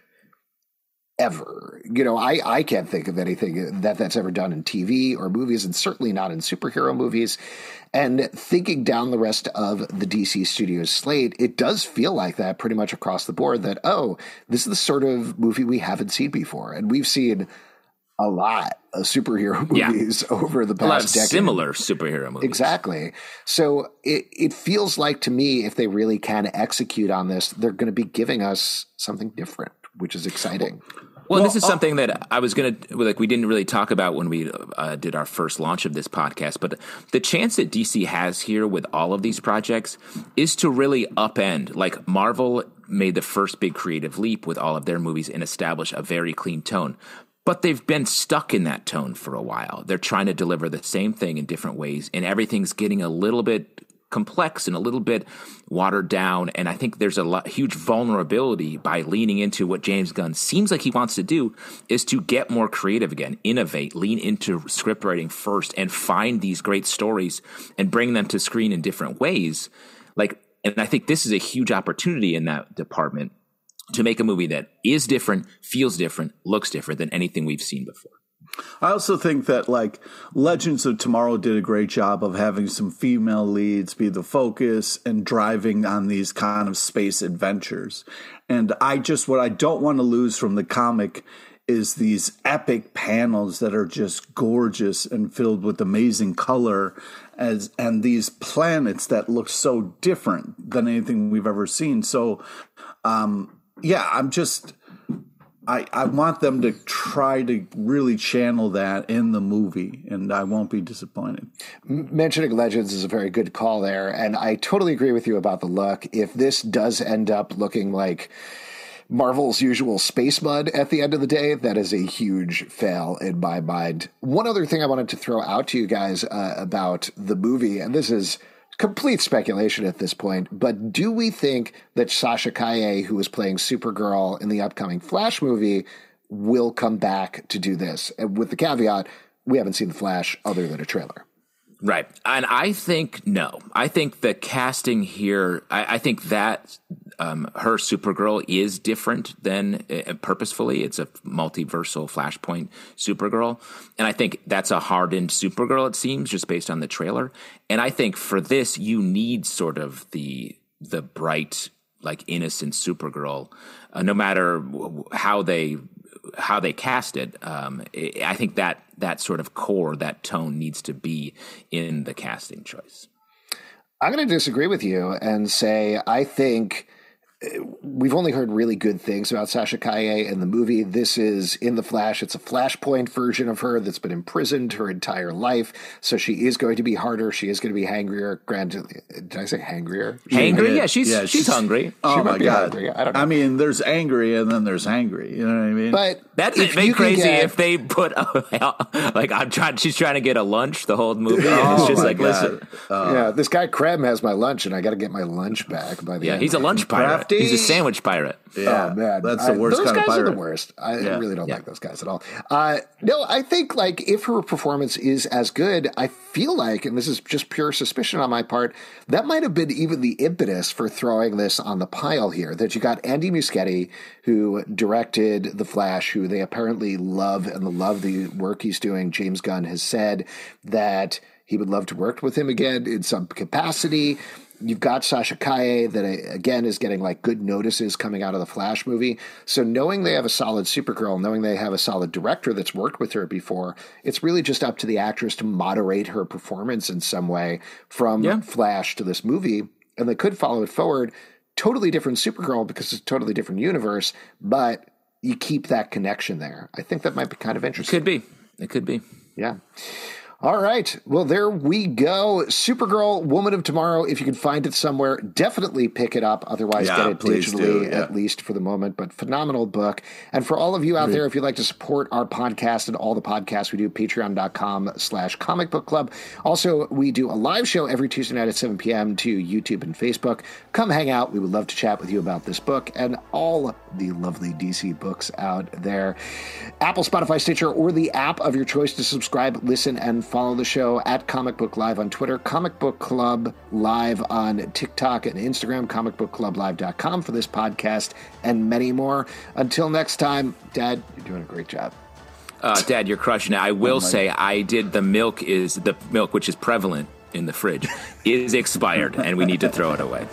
ever you know i i can't think of anything that that's ever done in tv or movies and certainly not in superhero movies and thinking down the rest of the dc studios slate it does feel like that pretty much across the board that oh this is the sort of movie we haven't seen before and we've seen a lot of superhero <laughs> Yeah. movies <laughs> over the a lot of past decade. similar superhero movies. Exactly. So it, it feels like to me, if they really can execute on this, they're going to be giving us something different, which is exciting. Well, this is something that I was going to like. We didn't really talk about when we uh, did our first launch of this podcast, but the chance that DC has here with all of these projects is to really upend. Like Marvel made the first big creative leap with all of their movies and establish a very clean tone. But they've been stuck in that tone for a while. They're trying to deliver the same thing in different ways, and everything's getting a little bit complex and a little bit watered down. And I think there's a lot, huge vulnerability by leaning into what James Gunn seems like he wants to do is to get more creative again, innovate, lean into script writing first, and find these great stories and bring them to screen in different ways. Like, and I think this is a huge opportunity in that department to make a movie that is different, feels different, looks different than anything we've seen before. I also think that like Legends of Tomorrow did a great job of having some female leads be the focus and driving on these kind of space adventures. And I just what I don't want to lose from the comic is these epic panels that are just gorgeous and filled with amazing color as and these planets that look so different than anything we've ever seen. So um yeah, I'm just I, I want them to try to really channel that in the movie, and I won't be disappointed. Mentioning Legends is a very good call there. And I totally agree with you about the look. If this does end up looking like Marvel's usual space mud at the end of the day, that is a huge fail in my mind. One other thing I wanted to throw out to you guys uh, about the movie, and this is complete speculation at this point, but do we think that Sasha Calle, who is playing Supergirl in the upcoming Flash movie, will come back to do this? And with the caveat, we haven't seen the Flash other than a trailer. Right. And I think no. I think the casting here, I, I think that um, her Supergirl is different than uh, purposefully. It's a multiversal Flashpoint Supergirl. And I think that's a hardened Supergirl, it seems, just based on the trailer. And I think for this, you need sort of the the bright, like innocent Supergirl, uh, no matter how they how they cast it, um, I think that that sort of core, that tone needs to be in the casting choice. I'm going to disagree with you and say I think we've only heard really good things about Sasha Calle in the movie. This is in the Flash. It's a Flashpoint version of her that's been imprisoned her entire life. So she is going to be harder. She is going to be hangrier. Granted, did I say hangrier? Hangry? Yeah, she's Yeah, she's, she's- hungry. Oh my god! hungry. I don't know. I mean, there's angry and then there's hangry. You know what I mean? But That'd if be crazy get- if they put a, <laughs> like I'm trying. She's trying to get a lunch the whole movie. and Oh it's just like God. listen, yeah, this guy Krem has my lunch, and I got to get my lunch back by the yeah, end. he's a lunch pirate. Lefty. He's a sandwich pirate. Yeah, oh man, that's the worst I, those kind guys of pirate. are the worst. I Yeah. really don't Yeah. like those guys at all. Uh, no, I think like if her performance is as good, I feel like, and this is just pure suspicion on my part, that might have been even the impetus for throwing this on the pile here. That you got Andy Muschietti, who directed The Flash, who they apparently love and love the work he's doing. James Gunn has said that he would love to work with him again in some capacity. You've got Sasha Calle that uh, again is getting like good notices coming out of the Flash movie. So knowing they have a solid Supergirl, knowing they have a solid director that's worked with her before, it's really just up to the actress to moderate her performance in some way from Yeah. Flash to this movie, and they could follow it forward. Totally different Supergirl because it's a totally different universe, but you keep that connection there. I think that might be kind of interesting. It Could be. It could be. Yeah. All right. Well, there we go. Supergirl, Woman of Tomorrow. If you can find it somewhere, definitely pick it up. Otherwise, Yeah, get it digitally, yeah. at least for the moment. But phenomenal book. And for all of you out there, if you'd like to support our podcast and all the podcasts we do, patreon.com slash comic book club. Also, we do a live show every Tuesday night at 7 p.m. to YouTube and Facebook. Come hang out. We would love to chat with you about this book and all the lovely DC books out there. Apple, Spotify, Stitcher, or the app of your choice to subscribe, listen, and follow the show at Comic Book Live on Twitter, Comic Book Club Live on TikTok and Instagram, comicbookclublive.com for this podcast, and many more. Until next time, Dad, you're doing a great job. Uh, Dad, you're crushing it. I will say I did the milk is the milk which is prevalent in the fridge is expired and we need to throw it away.